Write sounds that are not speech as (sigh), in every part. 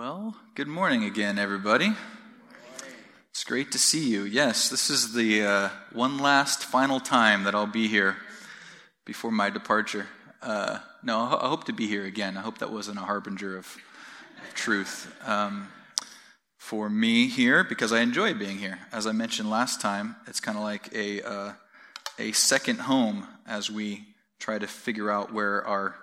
Well, good morning again, everybody. It's great to see you. Yes, this is the uh, one last final time that I'll be here before my departure. Uh, no, I hope to be here again. I hope that wasn't a harbinger of, of truth um, for me here because I enjoy being here. As I mentioned last time, it's kind of like a uh, a second home as we try to figure out where our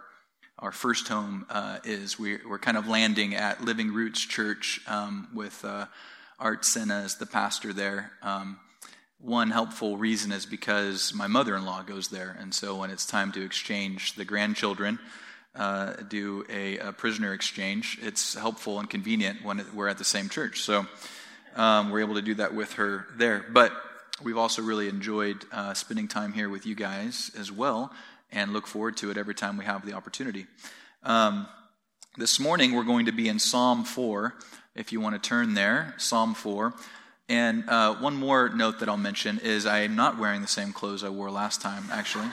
our first home uh, is. We, are kind of landing at Living Roots Church um, with uh, Art Senna as the pastor there. Um, one helpful reason is because my mother in law goes there, and so when it's time to exchange the grandchildren, uh, do a, a, prisoner exchange, it's helpful and convenient when we're at the same church. So um, we're able to do that with her there. But we've also really enjoyed uh, spending time here with you guys as well and look forward to it every time we have the opportunity. Um, this morning, we're going to be in Psalm 4, if you want to turn there, Psalm 4. And uh, one more note that I'll mention is I am not wearing the same clothes I wore last time, actually.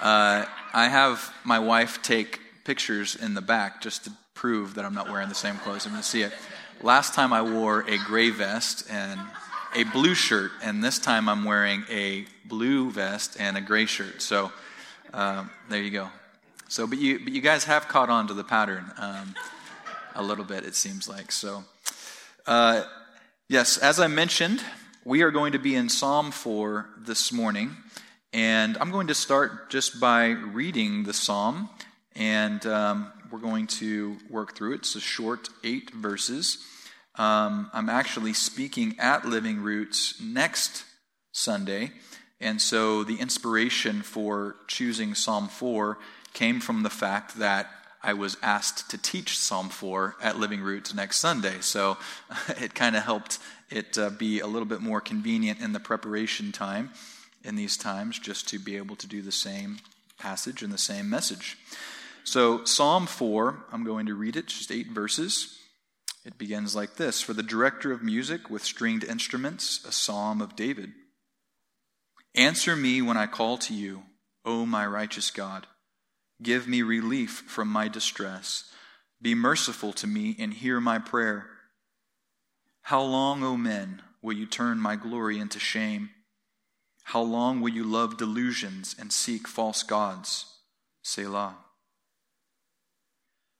Uh, I have my wife take pictures in the back just to prove that I'm not wearing the same clothes. I'm going to see it. Last time I wore a gray vest and a blue shirt, and this time I'm wearing a blue vest and a gray shirt. So um, there you go. So, but you, but you guys have caught on to the pattern um, a little bit, it seems like. So, uh, yes, as I mentioned, we are going to be in Psalm 4 this morning. And I'm going to start just by reading the psalm, and um, we're going to work through it. It's a short eight verses. Um, I'm actually speaking at Living Roots next Sunday, and so the inspiration for choosing Psalm 4 came from the fact that I was asked to teach Psalm 4 at Living Roots next Sunday. So (laughs) it kind of helped it uh, be a little bit more convenient in the preparation time in these times just to be able to do the same passage and the same message. So, Psalm 4, I'm going to read it, just eight verses. It begins like this For the director of music with stringed instruments, a psalm of David. Answer me when I call to you, O my righteous God. Give me relief from my distress. Be merciful to me and hear my prayer. How long, O men, will you turn my glory into shame? How long will you love delusions and seek false gods? Selah.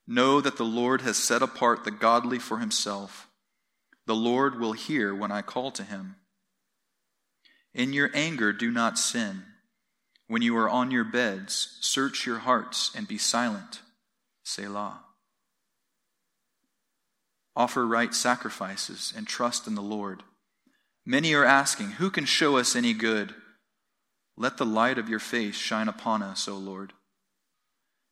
Know that the Lord has set apart the godly for himself. The Lord will hear when I call to him. In your anger, do not sin. When you are on your beds, search your hearts and be silent. Selah. Offer right sacrifices and trust in the Lord. Many are asking, Who can show us any good? Let the light of your face shine upon us, O Lord.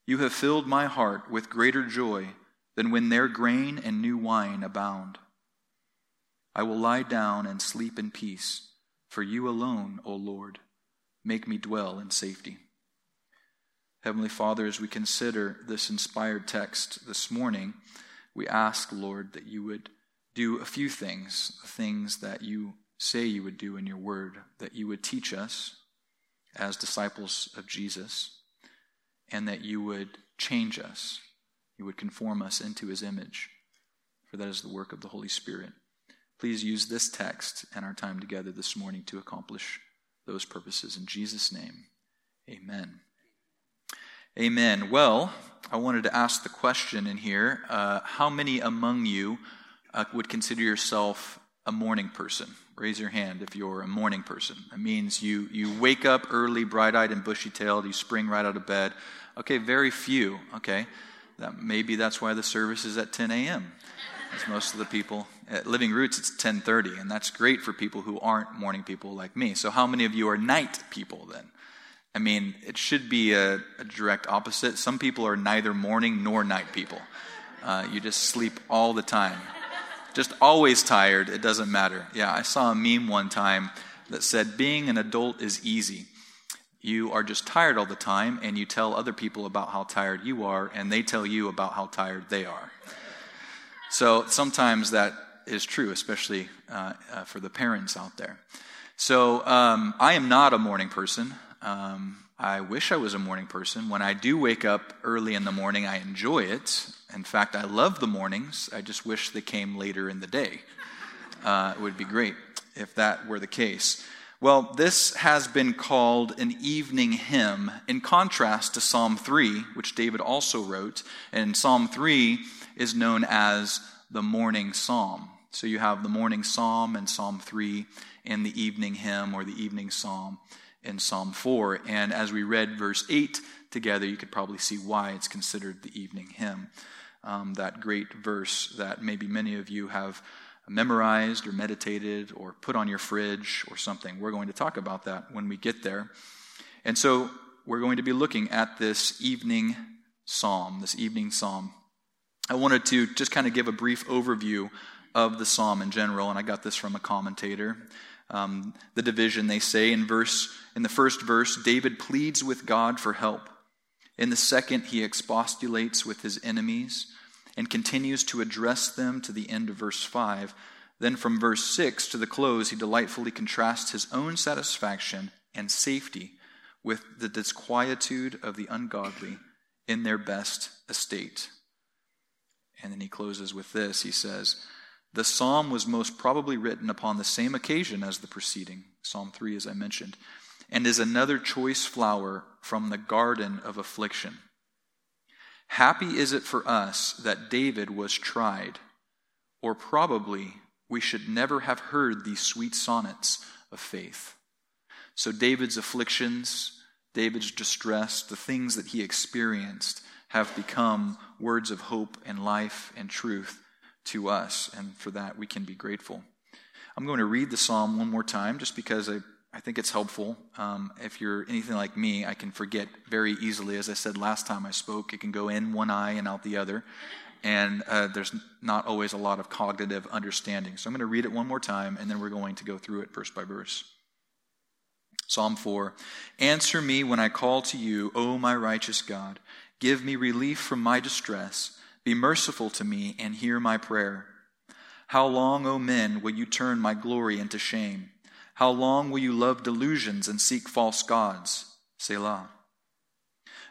You have filled my heart with greater joy than when their grain and new wine abound. I will lie down and sleep in peace for you alone, O Lord, make me dwell in safety. Heavenly Father, as we consider this inspired text this morning, we ask, Lord, that you would do a few things, things that you say you would do in your word, that you would teach us as disciples of Jesus, and that you would change us. You would conform us into his image, for that is the work of the Holy Spirit. Please use this text and our time together this morning to accomplish those purposes. In Jesus' name, amen. Amen. Well, I wanted to ask the question in here uh, how many among you uh, would consider yourself a morning person? Raise your hand if you're a morning person. That means you, you wake up early, bright eyed and bushy tailed, you spring right out of bed. Okay, very few. Okay, that, maybe that's why the service is at 10 a.m as most of the people at Living Roots, it's 10:30, and that's great for people who aren't morning people like me. So, how many of you are night people then? I mean, it should be a, a direct opposite. Some people are neither morning nor night people. Uh, you just sleep all the time, just always tired. It doesn't matter. Yeah, I saw a meme one time that said, "Being an adult is easy." You are just tired all the time, and you tell other people about how tired you are, and they tell you about how tired they are. So sometimes that is true, especially uh, uh, for the parents out there. So um, I am not a morning person. Um, I wish I was a morning person. When I do wake up early in the morning, I enjoy it. In fact, I love the mornings. I just wish they came later in the day. Uh, it would be great if that were the case. Well, this has been called an evening hymn in contrast to Psalm 3, which David also wrote. And Psalm 3 is known as the morning psalm. So you have the morning psalm in Psalm 3 and the evening hymn or the evening psalm in Psalm 4. And as we read verse 8 together, you could probably see why it's considered the evening hymn. Um, that great verse that maybe many of you have memorized or meditated or put on your fridge or something. We're going to talk about that when we get there. And so we're going to be looking at this evening psalm, this evening psalm. I wanted to just kind of give a brief overview of the psalm in general, and I got this from a commentator. Um, the division they say in verse in the first verse, David pleads with God for help. In the second, he expostulates with his enemies and continues to address them to the end of verse 5. Then from verse 6 to the close, he delightfully contrasts his own satisfaction and safety with the disquietude of the ungodly in their best estate. And then he closes with this he says, The psalm was most probably written upon the same occasion as the preceding, Psalm 3, as I mentioned, and is another choice flower from the garden of affliction. Happy is it for us that David was tried, or probably we should never have heard these sweet sonnets of faith. So, David's afflictions, David's distress, the things that he experienced have become words of hope and life and truth to us, and for that we can be grateful. I'm going to read the psalm one more time just because I I think it's helpful. Um, if you're anything like me, I can forget very easily. As I said last time I spoke, it can go in one eye and out the other. And uh, there's not always a lot of cognitive understanding. So I'm going to read it one more time, and then we're going to go through it verse by verse. Psalm 4 Answer me when I call to you, O my righteous God. Give me relief from my distress. Be merciful to me and hear my prayer. How long, O men, will you turn my glory into shame? How long will you love delusions and seek false gods? Selah.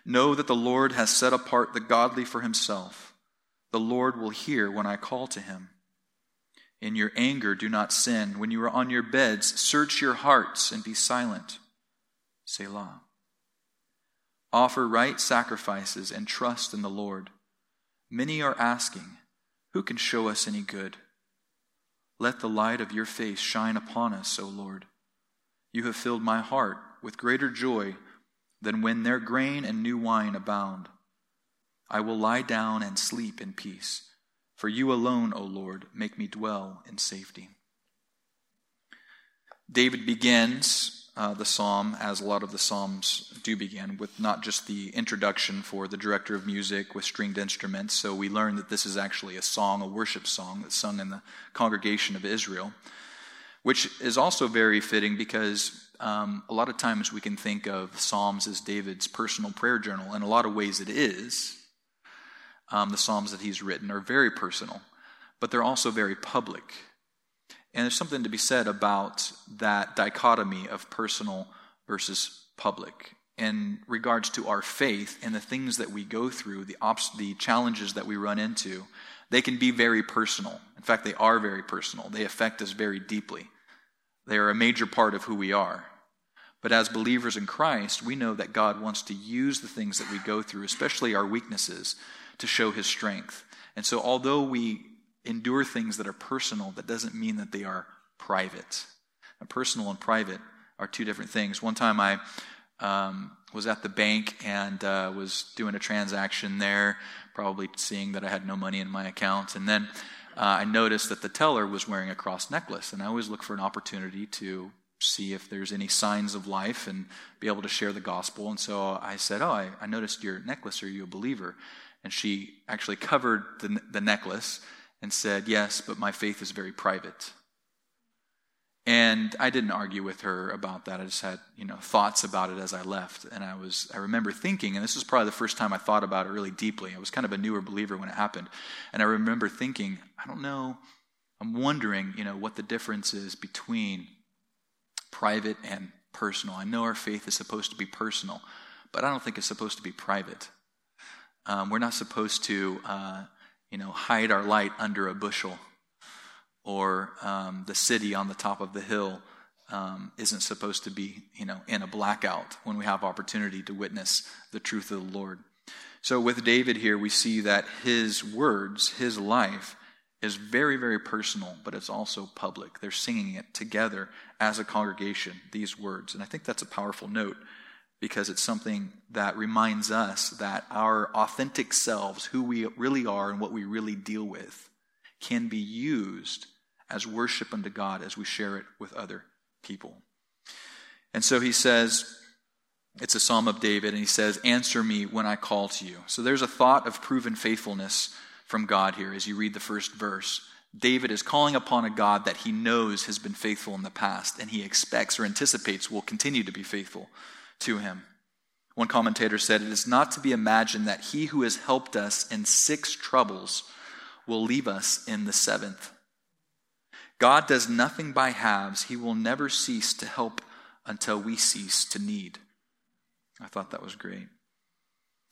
Know that the Lord has set apart the godly for himself. The Lord will hear when I call to him. In your anger, do not sin. When you are on your beds, search your hearts and be silent. Selah. Offer right sacrifices and trust in the Lord. Many are asking, Who can show us any good? Let the light of your face shine upon us, O Lord. You have filled my heart with greater joy than when their grain and new wine abound. I will lie down and sleep in peace, for you alone, O Lord, make me dwell in safety. David begins uh, the psalm, as a lot of the psalms do begin, with not just the introduction for the director of music with stringed instruments. So we learn that this is actually a song, a worship song that's sung in the congregation of Israel, which is also very fitting because um, a lot of times we can think of Psalms as David's personal prayer journal. In a lot of ways, it is. Um, the Psalms that he's written are very personal, but they're also very public. And there's something to be said about that dichotomy of personal versus public in regards to our faith and the things that we go through, the, the challenges that we run into. They can be very personal. In fact, they are very personal. They affect us very deeply. They are a major part of who we are. But as believers in Christ, we know that God wants to use the things that we go through, especially our weaknesses, to show his strength. And so, although we endure things that are personal, that doesn't mean that they are private. Personal and private are two different things. One time I um, was at the bank and uh, was doing a transaction there, probably seeing that I had no money in my account. And then uh, I noticed that the teller was wearing a cross necklace. And I always look for an opportunity to see if there's any signs of life and be able to share the gospel. And so I said, Oh, I, I noticed your necklace. Are you a believer? And she actually covered the, the necklace and said, Yes, but my faith is very private. And I didn't argue with her about that. I just had, you know, thoughts about it as I left. And I was, I remember thinking, and this was probably the first time I thought about it really deeply. I was kind of a newer believer when it happened. And I remember thinking, I don't know, I'm wondering, you know, what the difference is between private and personal. I know our faith is supposed to be personal, but I don't think it's supposed to be private. Um, we're not supposed to, uh, you know, hide our light under a bushel, or um, the city on the top of the hill um, isn't supposed to be, you know, in a blackout when we have opportunity to witness the truth of the Lord. So with David here, we see that his words, his life, is very, very personal, but it's also public. They're singing it together as a congregation, these words. And I think that's a powerful note because it's something that reminds us that our authentic selves, who we really are and what we really deal with, can be used as worship unto God as we share it with other people. And so he says, it's a psalm of David, and he says, Answer me when I call to you. So there's a thought of proven faithfulness from God here as you read the first verse. David is calling upon a God that he knows has been faithful in the past, and he expects or anticipates will continue to be faithful to him. One commentator said, It is not to be imagined that he who has helped us in six troubles will leave us in the seventh. God does nothing by halves. He will never cease to help until we cease to need. I thought that was great.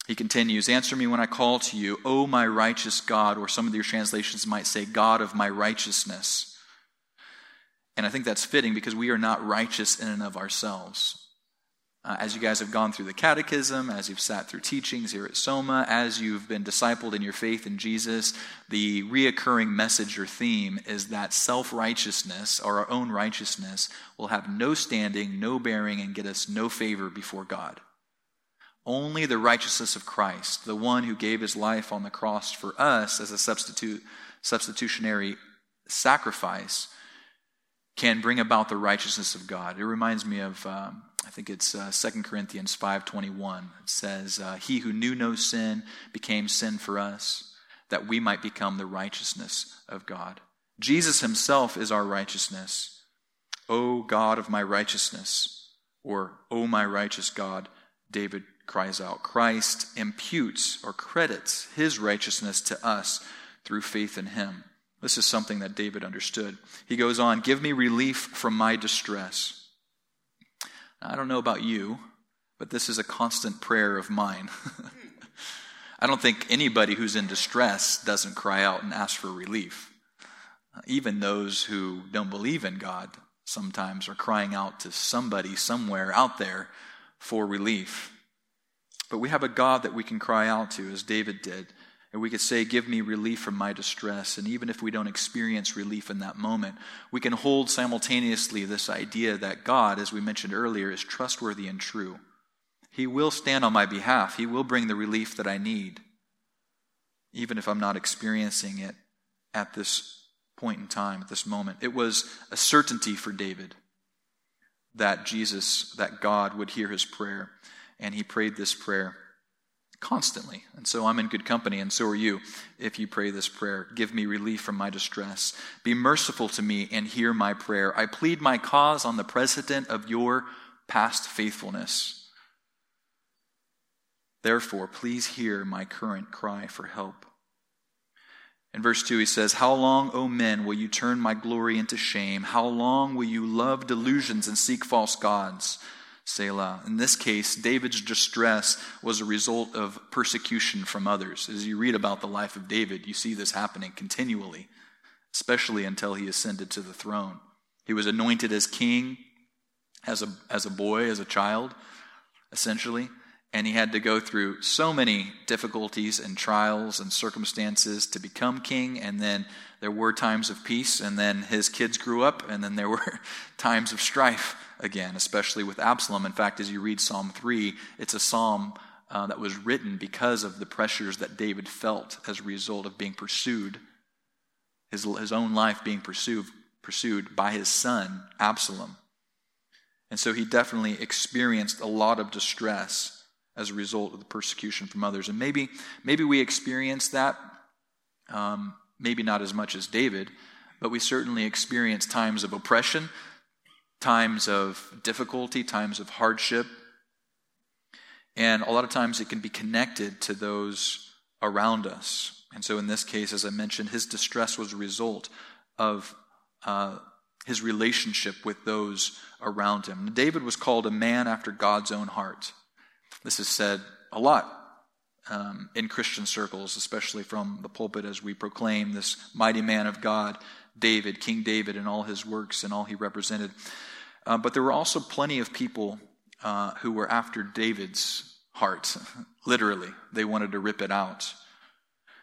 He continues, Answer me when I call to you, O my righteous God, or some of your translations might say, God of my righteousness. And I think that's fitting because we are not righteous in and of ourselves. Uh, as you guys have gone through the catechism, as you've sat through teachings here at Soma, as you've been discipled in your faith in Jesus, the reoccurring message or theme is that self righteousness, or our own righteousness, will have no standing, no bearing, and get us no favor before God. Only the righteousness of Christ, the one who gave his life on the cross for us as a substitute, substitutionary sacrifice, can bring about the righteousness of God. It reminds me of, um, I think it's uh, 2 Corinthians 5.21. It says, uh, He who knew no sin became sin for us, that we might become the righteousness of God. Jesus himself is our righteousness. O God of my righteousness, or O my righteous God, David cries out. Christ imputes or credits his righteousness to us through faith in him. This is something that David understood. He goes on, Give me relief from my distress. I don't know about you, but this is a constant prayer of mine. (laughs) I don't think anybody who's in distress doesn't cry out and ask for relief. Even those who don't believe in God sometimes are crying out to somebody somewhere out there for relief. But we have a God that we can cry out to, as David did. And we could say, Give me relief from my distress. And even if we don't experience relief in that moment, we can hold simultaneously this idea that God, as we mentioned earlier, is trustworthy and true. He will stand on my behalf, He will bring the relief that I need, even if I'm not experiencing it at this point in time, at this moment. It was a certainty for David that Jesus, that God would hear his prayer and he prayed this prayer constantly. And so I'm in good company, and so are you if you pray this prayer. Give me relief from my distress. Be merciful to me and hear my prayer. I plead my cause on the precedent of your past faithfulness. Therefore, please hear my current cry for help. In verse 2, he says, How long, O men, will you turn my glory into shame? How long will you love delusions and seek false gods? Selah. In this case, David's distress was a result of persecution from others. As you read about the life of David, you see this happening continually, especially until he ascended to the throne. He was anointed as king as a, as a boy, as a child, essentially, and he had to go through so many difficulties and trials and circumstances to become king, and then there were times of peace, and then his kids grew up, and then there were (laughs) times of strife again, especially with Absalom. In fact, as you read Psalm 3, it's a psalm uh, that was written because of the pressures that David felt as a result of being pursued, his, his own life being pursued, pursued by his son, Absalom. And so he definitely experienced a lot of distress as a result of the persecution from others. And maybe, maybe we experience that um, maybe not as much as David, but we certainly experience times of oppression, times of difficulty, times of hardship. And a lot of times it can be connected to those around us. And so in this case, as I mentioned, his distress was a result of uh, his relationship with those around him. David was called a man after God's own heart. This is said a lot um, in Christian circles, especially from the pulpit as we proclaim this mighty man of God, David, King David, and all his works and all he represented. Uh, but there were also plenty of people uh, who were after David's heart, (laughs) literally. They wanted to rip it out.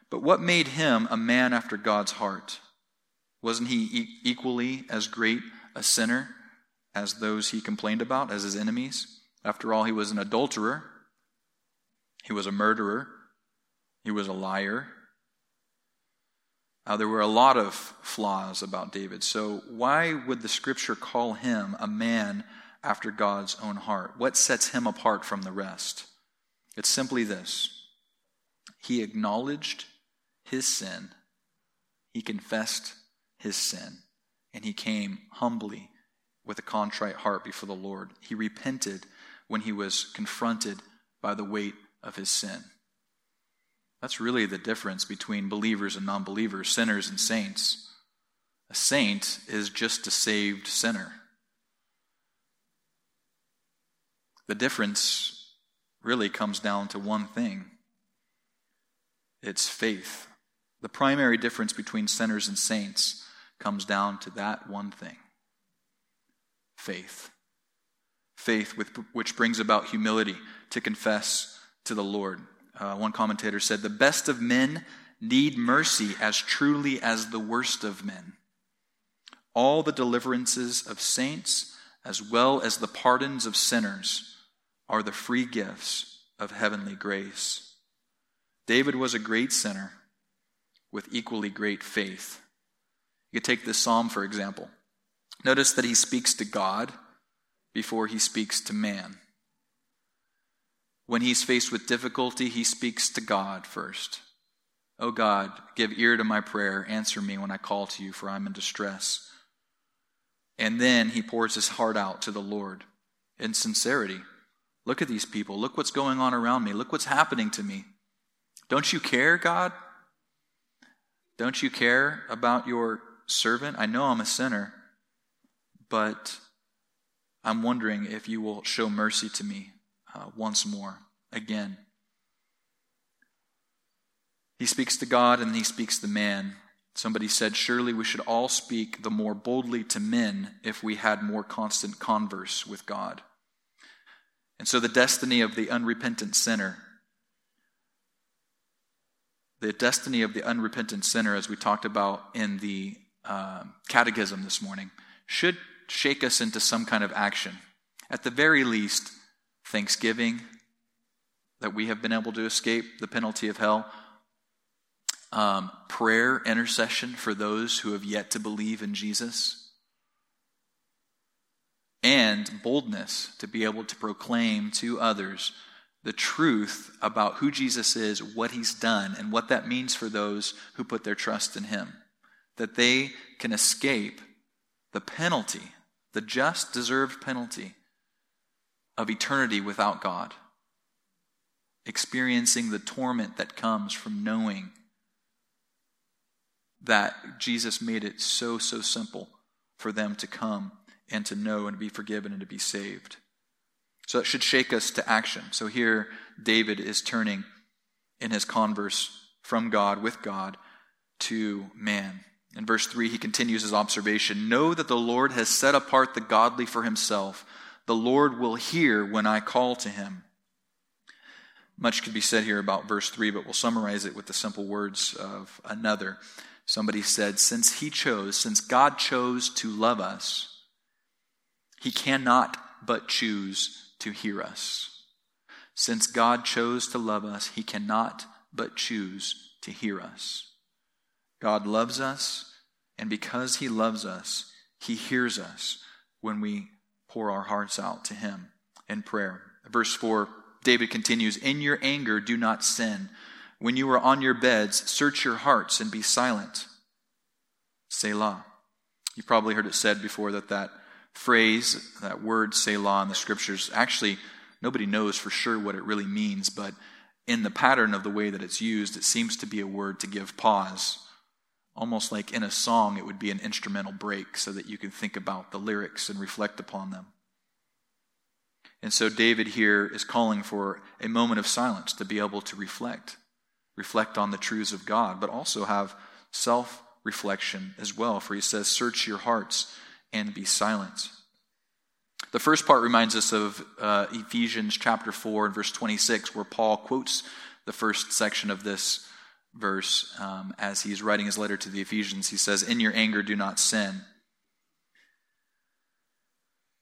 But what made him a man after God's heart? Wasn't he e- equally as great a sinner as those he complained about, as his enemies? After all, he was an adulterer, he was a murderer, he was a liar. Uh, there were a lot of flaws about David. So, why would the scripture call him a man after God's own heart? What sets him apart from the rest? It's simply this he acknowledged his sin, he confessed his sin, and he came humbly with a contrite heart before the Lord. He repented when he was confronted by the weight of his sin. That's really the difference between believers and non believers, sinners and saints. A saint is just a saved sinner. The difference really comes down to one thing it's faith. The primary difference between sinners and saints comes down to that one thing faith. Faith, with, which brings about humility to confess to the Lord. Uh, one commentator said, The best of men need mercy as truly as the worst of men. All the deliverances of saints, as well as the pardons of sinners, are the free gifts of heavenly grace. David was a great sinner with equally great faith. You could take this psalm, for example. Notice that he speaks to God before he speaks to man. When he's faced with difficulty, he speaks to God first. Oh God, give ear to my prayer. Answer me when I call to you, for I'm in distress. And then he pours his heart out to the Lord in sincerity. Look at these people. Look what's going on around me. Look what's happening to me. Don't you care, God? Don't you care about your servant? I know I'm a sinner, but I'm wondering if you will show mercy to me uh, once more, again. He speaks to God and he speaks to man. Somebody said, Surely we should all speak the more boldly to men if we had more constant converse with God. And so the destiny of the unrepentant sinner the destiny of the unrepentant sinner, as we talked about in the uh, catechism this morning, should shake us into some kind of action. At the very least, thanksgiving that we have been able to escape the penalty of hell, um, prayer, intercession for those who have yet to believe in Jesus, and boldness to be able to proclaim to others the truth about who Jesus is, what he's done, and what that means for those who put their trust in him. That they can escape the penalty, the just deserved penalty of eternity without God, experiencing the torment that comes from knowing that Jesus made it so, so simple for them to come and to know and to be forgiven and to be saved. So it should shake us to action. So here, David is turning in his converse from God, with God, to man. In verse 3, he continues his observation Know that the Lord has set apart the godly for himself. The Lord will hear when I call to him. Much could be said here about verse 3, but we'll summarize it with the simple words of another. Somebody said, Since he chose, since God chose to love us, he cannot but choose to hear us. Since God chose to love us, he cannot but choose to hear us. God loves us, and because he loves us, he hears us when we pour our hearts out to him in prayer. Verse 4, David continues In your anger, do not sin. When you are on your beds, search your hearts and be silent. Selah. You probably heard it said before that that phrase, that word Selah in the scriptures, actually, nobody knows for sure what it really means, but in the pattern of the way that it's used, it seems to be a word to give pause Almost like in a song, it would be an instrumental break so that you can think about the lyrics and reflect upon them. And so David here is calling for a moment of silence to be able to reflect, reflect on the truths of God, but also have self reflection as well. For he says, Search your hearts and be silent. The first part reminds us of uh, Ephesians chapter 4 and verse 26, where Paul quotes the first section of this verse um, as he's writing his letter to the Ephesians. He says, In your anger, do not sin.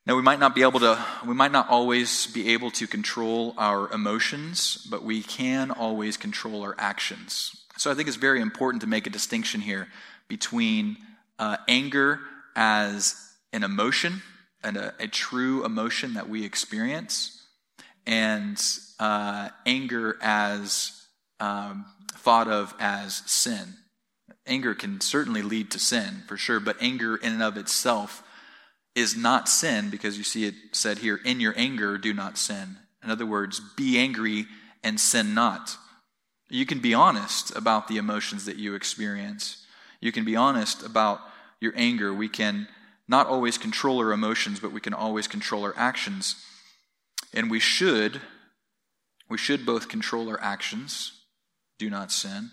Now, we might not be able to, we might not always be able to control our emotions, but we can always control our actions. So I think it's very important to make a distinction here between uh, anger as an emotion and a, a, true emotion that we experience, and uh, anger as um, thought of as sin. Anger can certainly lead to sin, for sure, but anger in and of itself is not sin because you see it said here, in your anger, do not sin. In other words, be angry and sin not. You can be honest about the emotions that you experience. You can be honest about your anger. We can not always control our emotions, but we can always control our actions. And we should we should both control our actions, do not sin,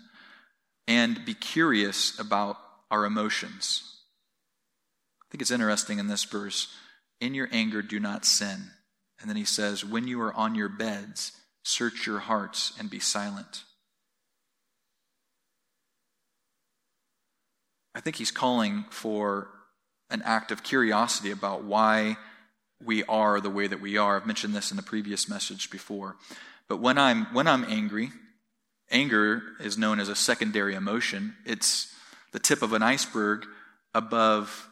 and be curious about our emotions I think it's interesting in this verse in your anger, do not sin. And then he says, when you are on your beds, search your hearts and be silent. I think he's calling for an act of curiosity about why we are the way that we are. I've mentioned this in the previous message before. But when I'm when I'm angry, anger is known as a secondary emotion. It's the tip of an iceberg above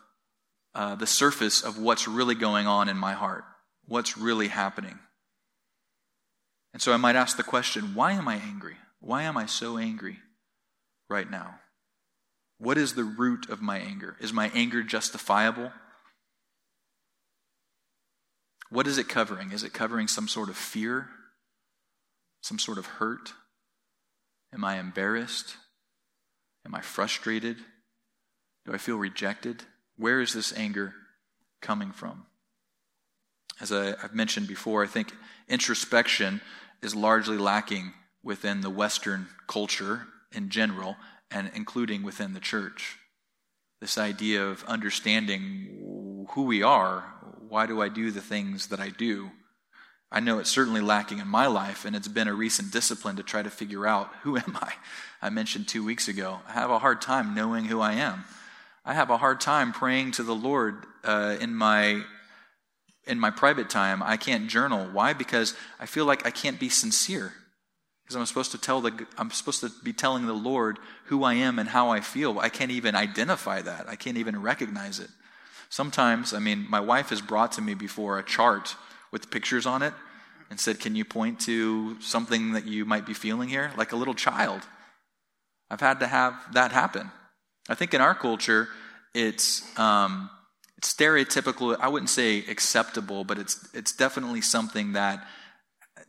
uh, the surface of what's really going on in my heart, what's really happening. And so I might ask the question why am I angry? Why am I so angry right now? What is the root of my anger? Is my anger justifiable? What is it covering? Is it covering some sort of fear? Some sort of hurt? Am I embarrassed? Am I frustrated? Do I feel rejected? Where is this anger coming from? As I, have mentioned before, I think introspection is largely lacking within the Western culture in general, and including within the church. This idea of understanding who we are, why do I do the things that I do? I know it's certainly lacking in my life, and it's been a recent discipline to try to figure out (laughs) who am I? I mentioned two weeks ago. I have a hard time knowing who I am. I have a hard time praying to the Lord uh, in my in my private time. I can't journal. Why? Because I feel like I can't be sincere. Because I'm supposed to tell the I'm supposed to be telling the Lord who I am and how I feel. I can't even identify that. I can't even recognize it. Sometimes, I mean, my wife has brought to me before a chart with pictures on it and said, "Can you point to something that you might be feeling here?" Like a little child. I've had to have that happen. I think in our culture, it's, um, it's stereotypical. I wouldn't say acceptable, but it's it's definitely something that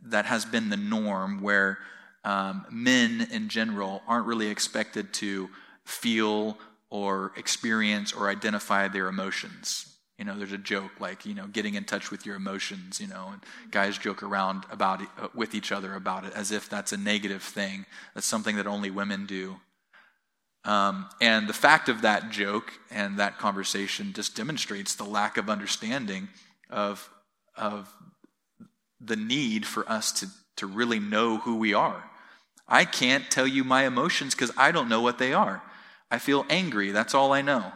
that has been the norm, where um, men in general aren't really expected to feel or experience or identify their emotions. You know, there's a joke like, you know, getting in touch with your emotions, you know, and guys joke around about it, uh, with each other about it as if that's a negative thing. That's something that only women do. Um, and the fact of that joke and that conversation just demonstrates the lack of understanding of, of the need for us to, to really know who we are. I can't tell you my emotions because I don't know what they are. I feel angry, that's all I know.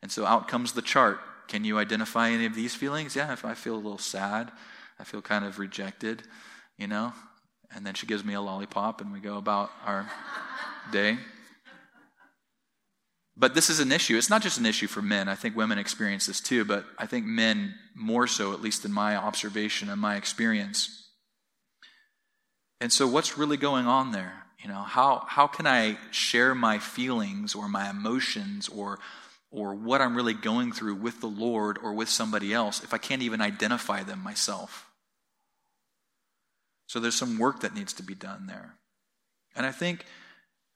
And so out comes the chart. Can you identify any of these feelings? Yeah, if I feel a little sad, I feel kind of rejected, you know? And then she gives me a lollipop and we go about our day. But this is an issue. It's not just an issue for men. I think women experience this too, but I think men more so, at least in my observation and my experience. And so, what's really going on there? You know, how, how can I share my feelings or my emotions or, or what I'm really going through with the Lord or with somebody else if I can't even identify them myself? So, there's some work that needs to be done there. And I think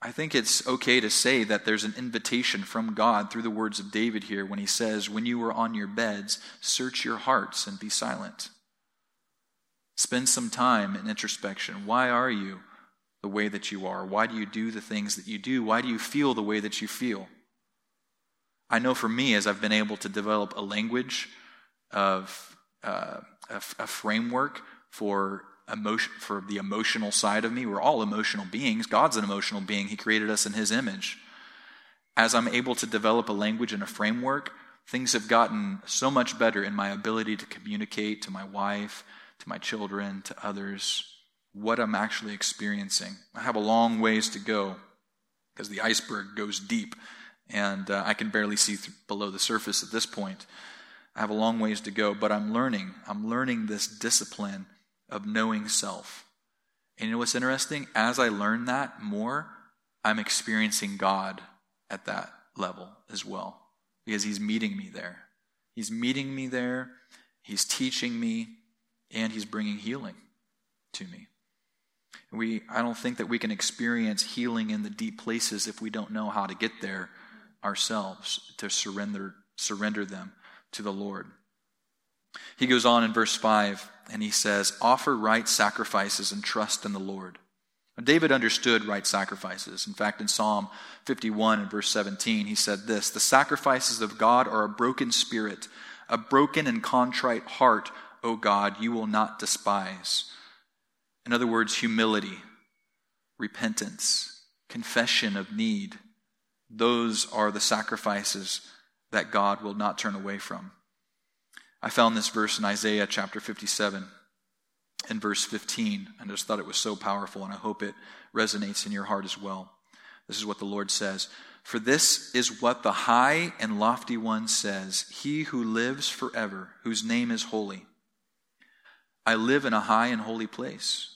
I think it's okay to say that there's an invitation from God through the words of David here when he says, When you are on your beds, search your hearts and be silent. Spend some time in introspection. Why are you the way that you are? Why do you do the things that you do? Why do you feel the way that you feel? I know for me, as I've been able to develop a language of uh, a, a framework for emotion for the emotional side of me. We're all emotional beings. God's an emotional being. He created us in his image. As I'm able to develop a language and a framework, things have gotten so much better in my ability to communicate to my wife, to my children, to others, what I'm actually experiencing. I have a long ways to go because the iceberg goes deep and uh, I can barely see th- below the surface at this point. I have a long ways to go, but I'm learning. I'm learning this discipline of knowing self. And you know what's interesting? As I learn that more, I'm experiencing God at that level as well because He's meeting me there. He's meeting me there, He's teaching me, and He's bringing healing to me. We, I don't think that we can experience healing in the deep places if we don't know how to get there ourselves to surrender, surrender them to the Lord. He goes on in verse 5 and he says, Offer right sacrifices and trust in the Lord. David understood right sacrifices. In fact, in Psalm 51 and verse 17, he said this The sacrifices of God are a broken spirit, a broken and contrite heart, O God, you will not despise. In other words, humility, repentance, confession of need. Those are the sacrifices that God will not turn away from. I found this verse in Isaiah chapter 57 and verse 15. I just thought it was so powerful, and I hope it resonates in your heart as well. This is what the Lord says For this is what the high and lofty one says He who lives forever, whose name is holy. I live in a high and holy place,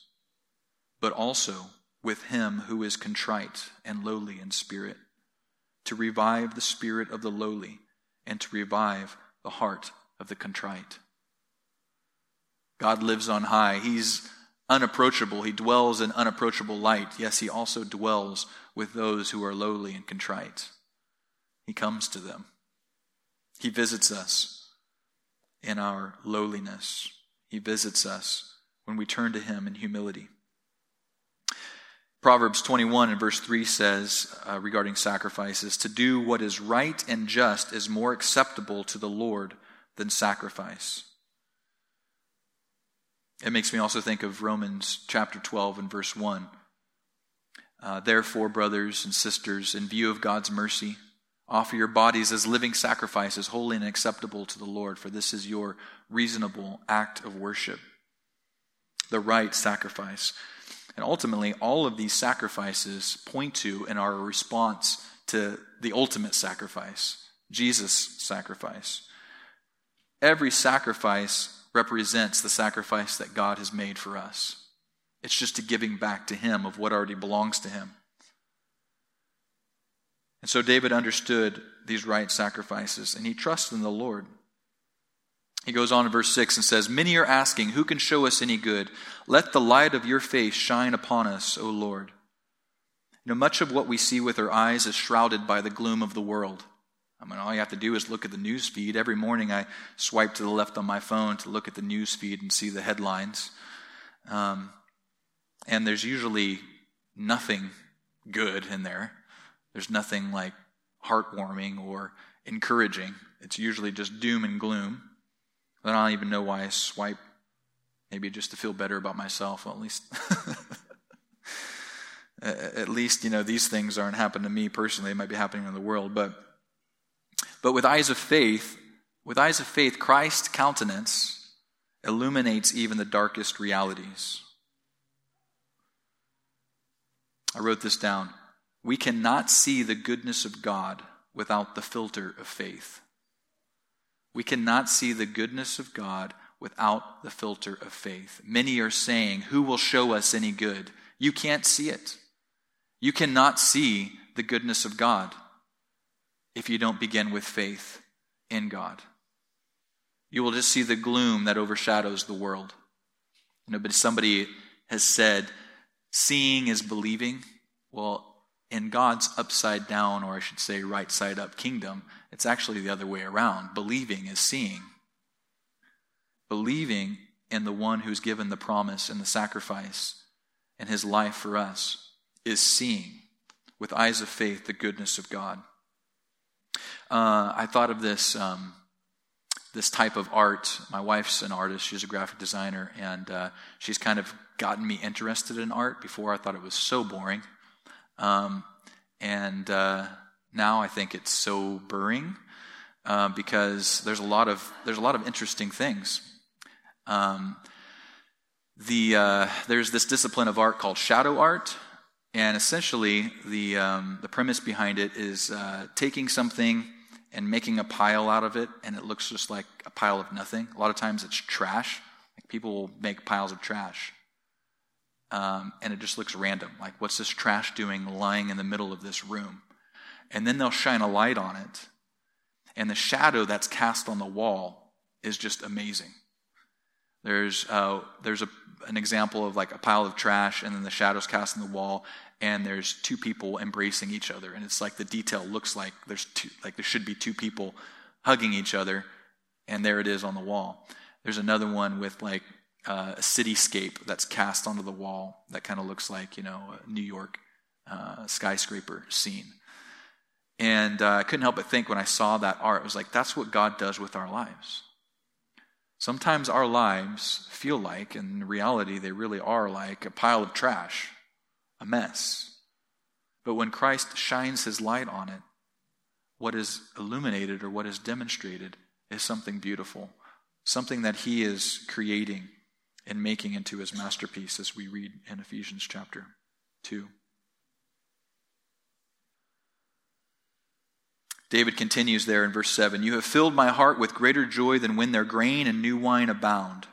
but also with him who is contrite and lowly in spirit, to revive the spirit of the lowly and to revive the heart of the contrite. God lives on high. He's unapproachable. He dwells in unapproachable light. Yes, he also dwells with those who are lowly and contrite. He comes to them. He visits us in our lowliness. He visits us when we turn to him in humility. Proverbs 21 and verse 3 says uh, regarding sacrifices to do what is right and just is more acceptable to the Lord than sacrifice. It makes me also think of Romans chapter 12 and verse 1. Uh, Therefore, brothers and sisters, in view of God's mercy, offer your bodies as living sacrifices, holy and acceptable to the Lord, for this is your reasonable act of worship. The right sacrifice. And ultimately, all of these sacrifices point to and are a response to the ultimate sacrifice, Jesus' sacrifice. Every sacrifice represents the sacrifice that God has made for us. It's just a giving back to Him of what already belongs to Him. And so David understood these right sacrifices, and he trusted in the Lord. He goes on in verse 6 and says, Many are asking, Who can show us any good? Let the light of your face shine upon us, O Lord. You know, much of what we see with our eyes is shrouded by the gloom of the world. I mean, all you have to do is look at the news feed. Every morning I swipe to the left on my phone to look at the news feed and see the headlines. Um, and there's usually nothing good in there. There's nothing like heartwarming or encouraging. It's usually just doom and gloom. I don't even know why I swipe. Maybe just to feel better about myself. Well, at least, (laughs) at least you know these things aren't happening to me personally. It might be happening in the world, but but with eyes of faith, with eyes of faith, Christ's countenance illuminates even the darkest realities. I wrote this down. We cannot see the goodness of God without the filter of faith. We cannot see the goodness of God without the filter of faith. Many are saying, Who will show us any good? You can't see it. You cannot see the goodness of God if you don't begin with faith in God. You will just see the gloom that overshadows the world. You know, but somebody has said, seeing is believing. Well, in God's upside down, or I should say right side up kingdom, it's actually the other way around. Believing is seeing. Believing in the one who's given the promise and the sacrifice and his life for us is seeing with eyes of faith the goodness of God. Uh, I thought of this um, this type of art. My wife's an artist; she's a graphic designer, and uh, she's kind of gotten me interested in art. Before, I thought it was so boring, um, and uh, now I think it's so burring uh, because there's a lot of there's a lot of interesting things. Um, the uh, there's this discipline of art called shadow art, and essentially the um, the premise behind it is uh, taking something and making a pile out of it, and it looks just like a pile of nothing. A lot of times it's trash. Like people will make piles of trash, um, and it just looks random. Like what's this trash doing lying in the middle of this room? And then they'll shine a light on it, and the shadow that's cast on the wall is just amazing. There's, uh, there's a, an example of like a pile of trash, and then the shadows cast on the wall, and there's two people embracing each other. And it's like the detail looks like there's two, like there should be two people hugging each other, and there it is on the wall. There's another one with like uh, a cityscape that's cast onto the wall that kind of looks like, you know, a New York uh, skyscraper scene. And uh, I couldn't help but think when I saw that art, it was like, that's what God does with our lives. Sometimes our lives feel like, in reality, they really are like a pile of trash, a mess. But when Christ shines his light on it, what is illuminated or what is demonstrated is something beautiful, something that he is creating and making into his masterpiece, as we read in Ephesians chapter 2. David continues there in verse 7 You have filled my heart with greater joy than when their grain and new wine abound.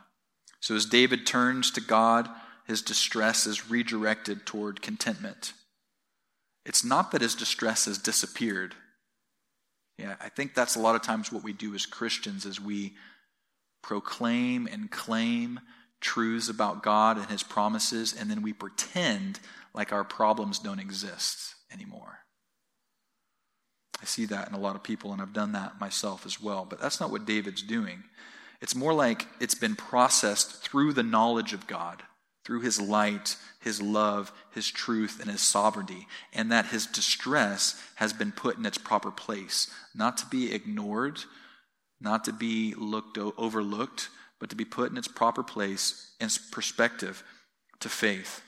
So as David turns to God, his distress is redirected toward contentment. It's not that his distress has disappeared. Yeah, I think that's a lot of times what we do as Christians is we proclaim and claim truths about God and his promises, and then we pretend like our problems don't exist anymore. I see that in a lot of people, and I've done that myself as well. But that's not what David's doing. It's more like it's been processed through the knowledge of God, through his light, his love, his truth, and his sovereignty, and that his distress has been put in its proper place, not to be ignored, not to be looked overlooked, but to be put in its proper place and perspective to faith.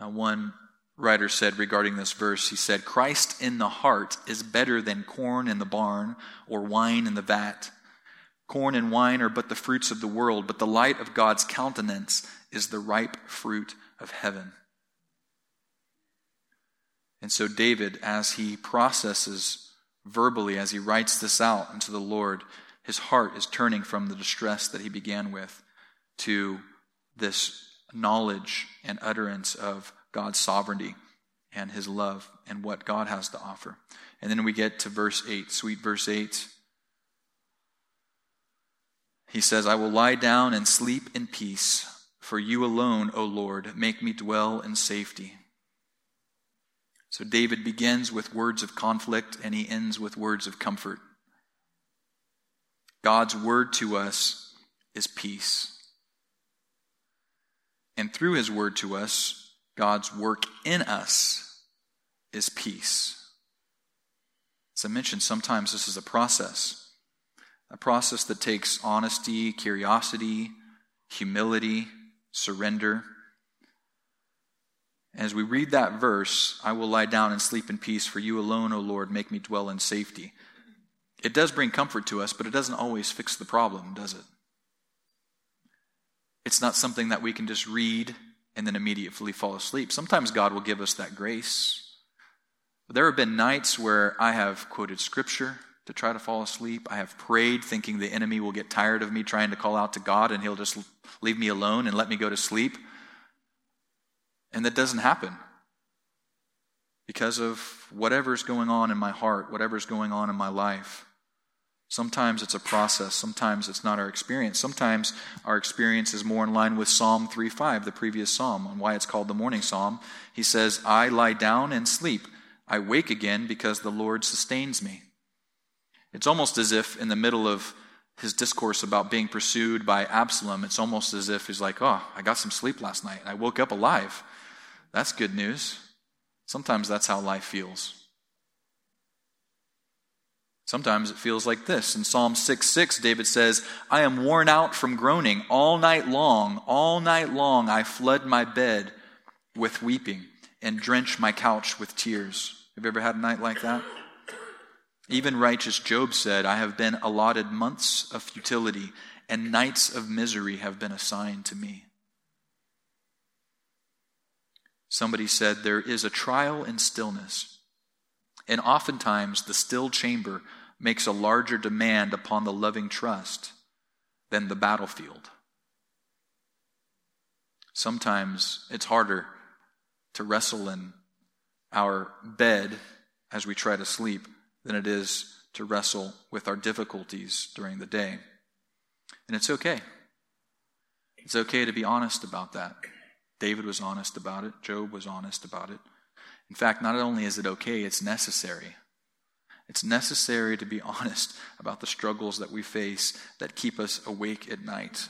Uh, one writer said regarding this verse, he said, Christ in the heart is better than corn in the barn or wine in the vat. Corn and wine are but the fruits of the world, but the light of God's countenance is the ripe fruit of heaven. And so, David, as he processes verbally, as he writes this out unto the Lord, his heart is turning from the distress that he began with to this knowledge and utterance of God's sovereignty and his love and what God has to offer. And then we get to verse 8, sweet verse 8. He says, I will lie down and sleep in peace, for you alone, O Lord, make me dwell in safety. So David begins with words of conflict and he ends with words of comfort. God's word to us is peace. And through his word to us, God's work in us is peace. As I mentioned, sometimes this is a process, a process that takes honesty, curiosity, humility, surrender. As we read that verse, I will lie down and sleep in peace, for you alone, O Lord, make me dwell in safety. It does bring comfort to us, but it doesn't always fix the problem, does it? It's not something that we can just read and then immediately fall asleep. Sometimes God will give us that grace. But there have been nights where I have quoted scripture to try to fall asleep. I have prayed thinking the enemy will get tired of me trying to call out to God and he'll just leave me alone and let me go to sleep. And that doesn't happen because of whatever's going on in my heart, whatever's going on in my life. Sometimes it's a process. Sometimes it's not our experience. Sometimes our experience is more in line with Psalm 3:5, the previous psalm, and why it's called the morning psalm. He says, "I lie down and sleep. I wake again because the Lord sustains me." It's almost as if in the middle of his discourse about being pursued by Absalom, it's almost as if he's like, "Oh, I got some sleep last night. I woke up alive." That's good news. Sometimes that's how life feels. Sometimes it feels like this. In Psalm 6 6, David says, I am worn out from groaning all night long. All night long I flood my bed with weeping and drench my couch with tears. Have you ever had a night like that? Even righteous Job said, I have been allotted months of futility, and nights of misery have been assigned to me. Somebody said, There is a trial in stillness and oftentimes, the still chamber makes a larger demand upon the loving trust than the battlefield. Sometimes it's harder to wrestle in our bed as we try to sleep than it is to wrestle with our difficulties during the day. And it's okay. It's okay to be honest about that. David was honest about it, Job was honest about it. In fact, not only is it okay, it's necessary. It's necessary to be (laughs) honest about the struggles that we face that keep us awake at night.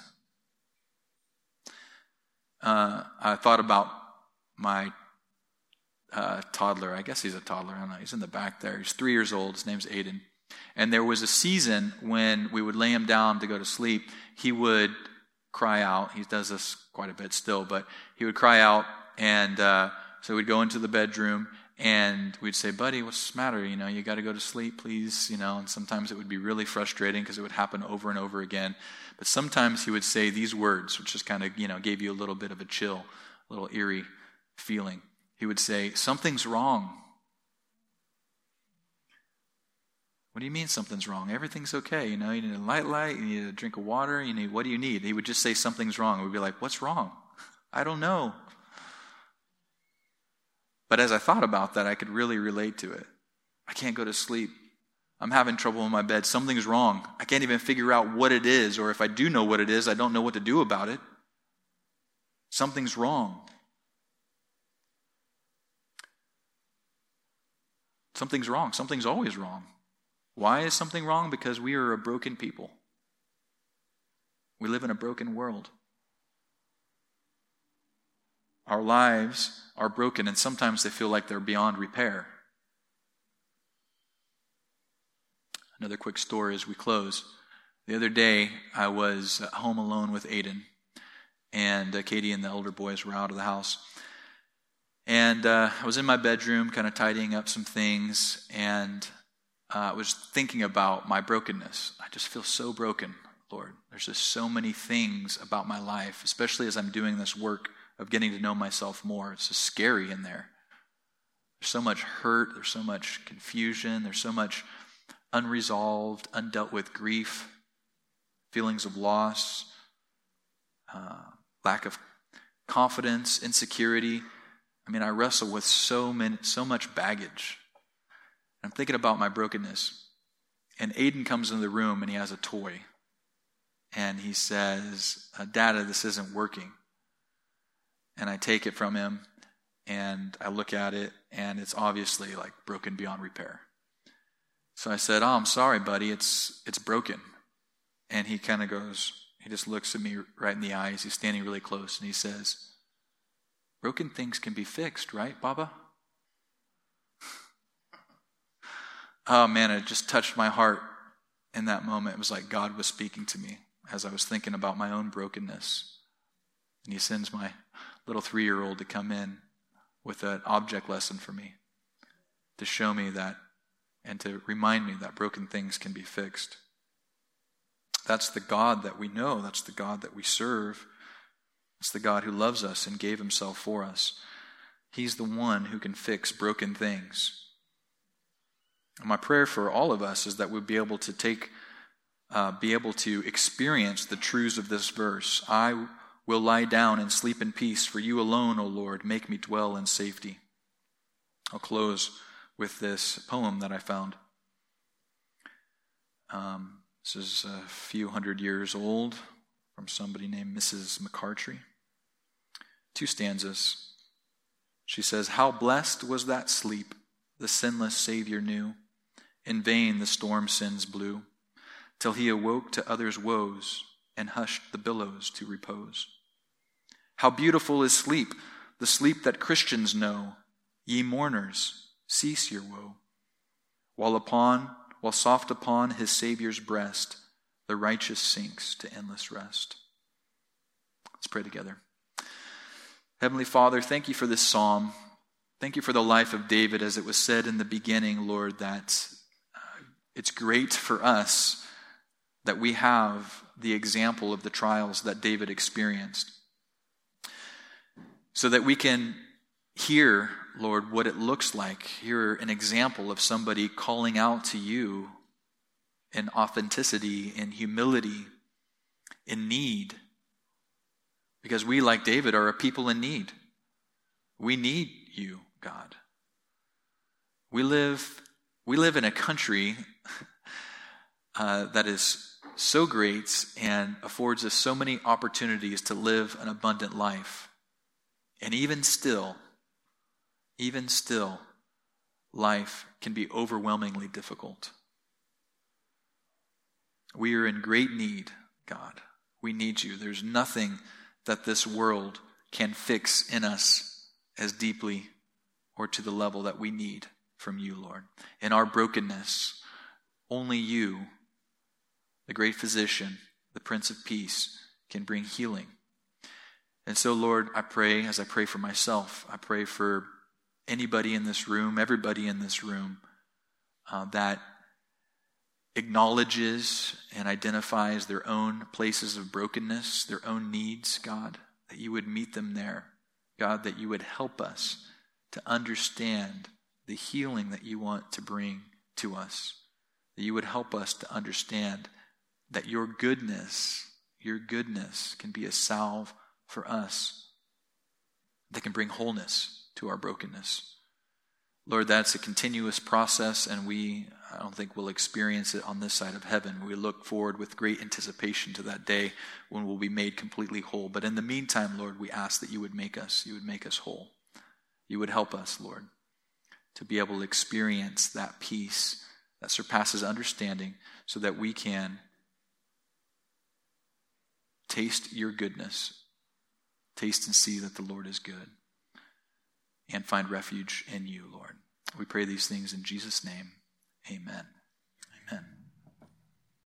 Uh, I thought about my uh, toddler. I guess he's a toddler. I don't know. He's in the back there. He's three years old. His name's Aiden. And there was a season when we would lay him down to go to sleep. He would cry out. He does this quite a bit still, but he would cry out and. Uh, so we'd go into the bedroom and we'd say, Buddy, what's the matter? You know, you got to go to sleep, please. You know, and sometimes it would be really frustrating because it would happen over and over again. But sometimes he would say these words, which just kind of, you know, gave you a little bit of a chill, a little eerie feeling. He would say, Something's wrong. What do you mean something's wrong? Everything's okay. You know, you need a light light, you need a drink of water, you need, what do you need? He would just say something's wrong. We'd be like, What's wrong? (laughs) I don't know. But as I thought about that, I could really relate to it. I can't go to sleep. I'm having trouble in my bed. Something's wrong. I can't even figure out what it is, or if I do know what it is, I don't know what to do about it. Something's wrong. Something's wrong. Something's always wrong. Why is something wrong? Because we are a broken people. We live in a broken world. Our lives are broken, and sometimes they feel like they're beyond repair. Another quick story as we close. The other day, I was home alone with Aiden, and uh, Katie and the older boys were out of the house. And uh, I was in my bedroom, kind of tidying up some things, and uh, I was thinking about my brokenness. I just feel so broken, Lord. There's just so many things about my life, especially as I'm doing this work of getting to know myself more. It's just scary in there. There's so much hurt, there's so much confusion, there's so much unresolved, undealt with grief, feelings of loss, uh, lack of confidence, insecurity. I mean, I wrestle with so many, so much baggage. I'm thinking about my brokenness. And Aiden comes into the room and he has a toy. And he says, Dada, this isn't working and I take it from him and I look at it and it's obviously like broken beyond repair. So I said, "Oh, I'm sorry, buddy. It's it's broken." And he kind of goes, he just looks at me right in the eyes. He's standing really close and he says, "Broken things can be fixed, right, Baba?" (laughs) oh man, it just touched my heart in that moment. It was like God was speaking to me as I was thinking about my own brokenness. And he sends my little three year old to come in with an object lesson for me to show me that and to remind me that broken things can be fixed. That's the God that we know. That's the God that we serve. It's the God who loves us and gave himself for us. He's the one who can fix broken things. And my prayer for all of us is that we'd be able to take, uh, be able to experience the truths of this verse. I will lie down and sleep in peace, for you alone, O Lord, make me dwell in safety. I'll close with this poem that I found. Um, this is a few hundred years old from somebody named Mrs. McCartry. Two stanzas. She says, How blessed was that sleep the sinless Savior knew. In vain the storm sins blew, till he awoke to others' woes and hushed the billows to repose. How beautiful is sleep, the sleep that Christians know. Ye mourners, cease your woe. While upon, while soft upon his Savior's breast, the righteous sinks to endless rest. Let's pray together. Heavenly Father, thank you for this psalm. Thank you for the life of David, as it was said in the beginning, Lord, that uh, it's great for us that we have the example of the trials that David experienced so that we can hear, Lord, what it looks like, hear an example of somebody calling out to you in authenticity, in humility, in need. Because we, like David, are a people in need. We need you, God. We live, we live in a country (laughs) uh, that is so great and affords us so many opportunities to live an abundant life. And even still, even still, life can be overwhelmingly difficult. We are in great need, God. We need you. There's nothing that this world can fix in us as deeply or to the level that we need from you, Lord. In our brokenness, only you, the great physician, the Prince of Peace, can bring healing and so, Lord, I pray, as I pray for myself, I pray for anybody in this room, everybody in this room, uh, that acknowledges and identifies their own places of brokenness, their own needs, God, that you would meet them there. God, that you would help us to understand the healing that you want to bring to us. That you would help us to understand that your goodness, your goodness can be a salve for us that can bring wholeness to our brokenness. Lord, that's a continuous process, and we, I don't think we'll experience it on this side of heaven. We look forward with great anticipation to that day when we'll be made completely whole. But in the meantime, Lord, we ask that you would make us, you would make us whole. You would help us, Lord, to be able to experience that peace that surpasses understanding so that we can taste your goodness Taste and see that the Lord is good. And find refuge in you, Lord. We pray these things in Jesus' name. Amen. Amen.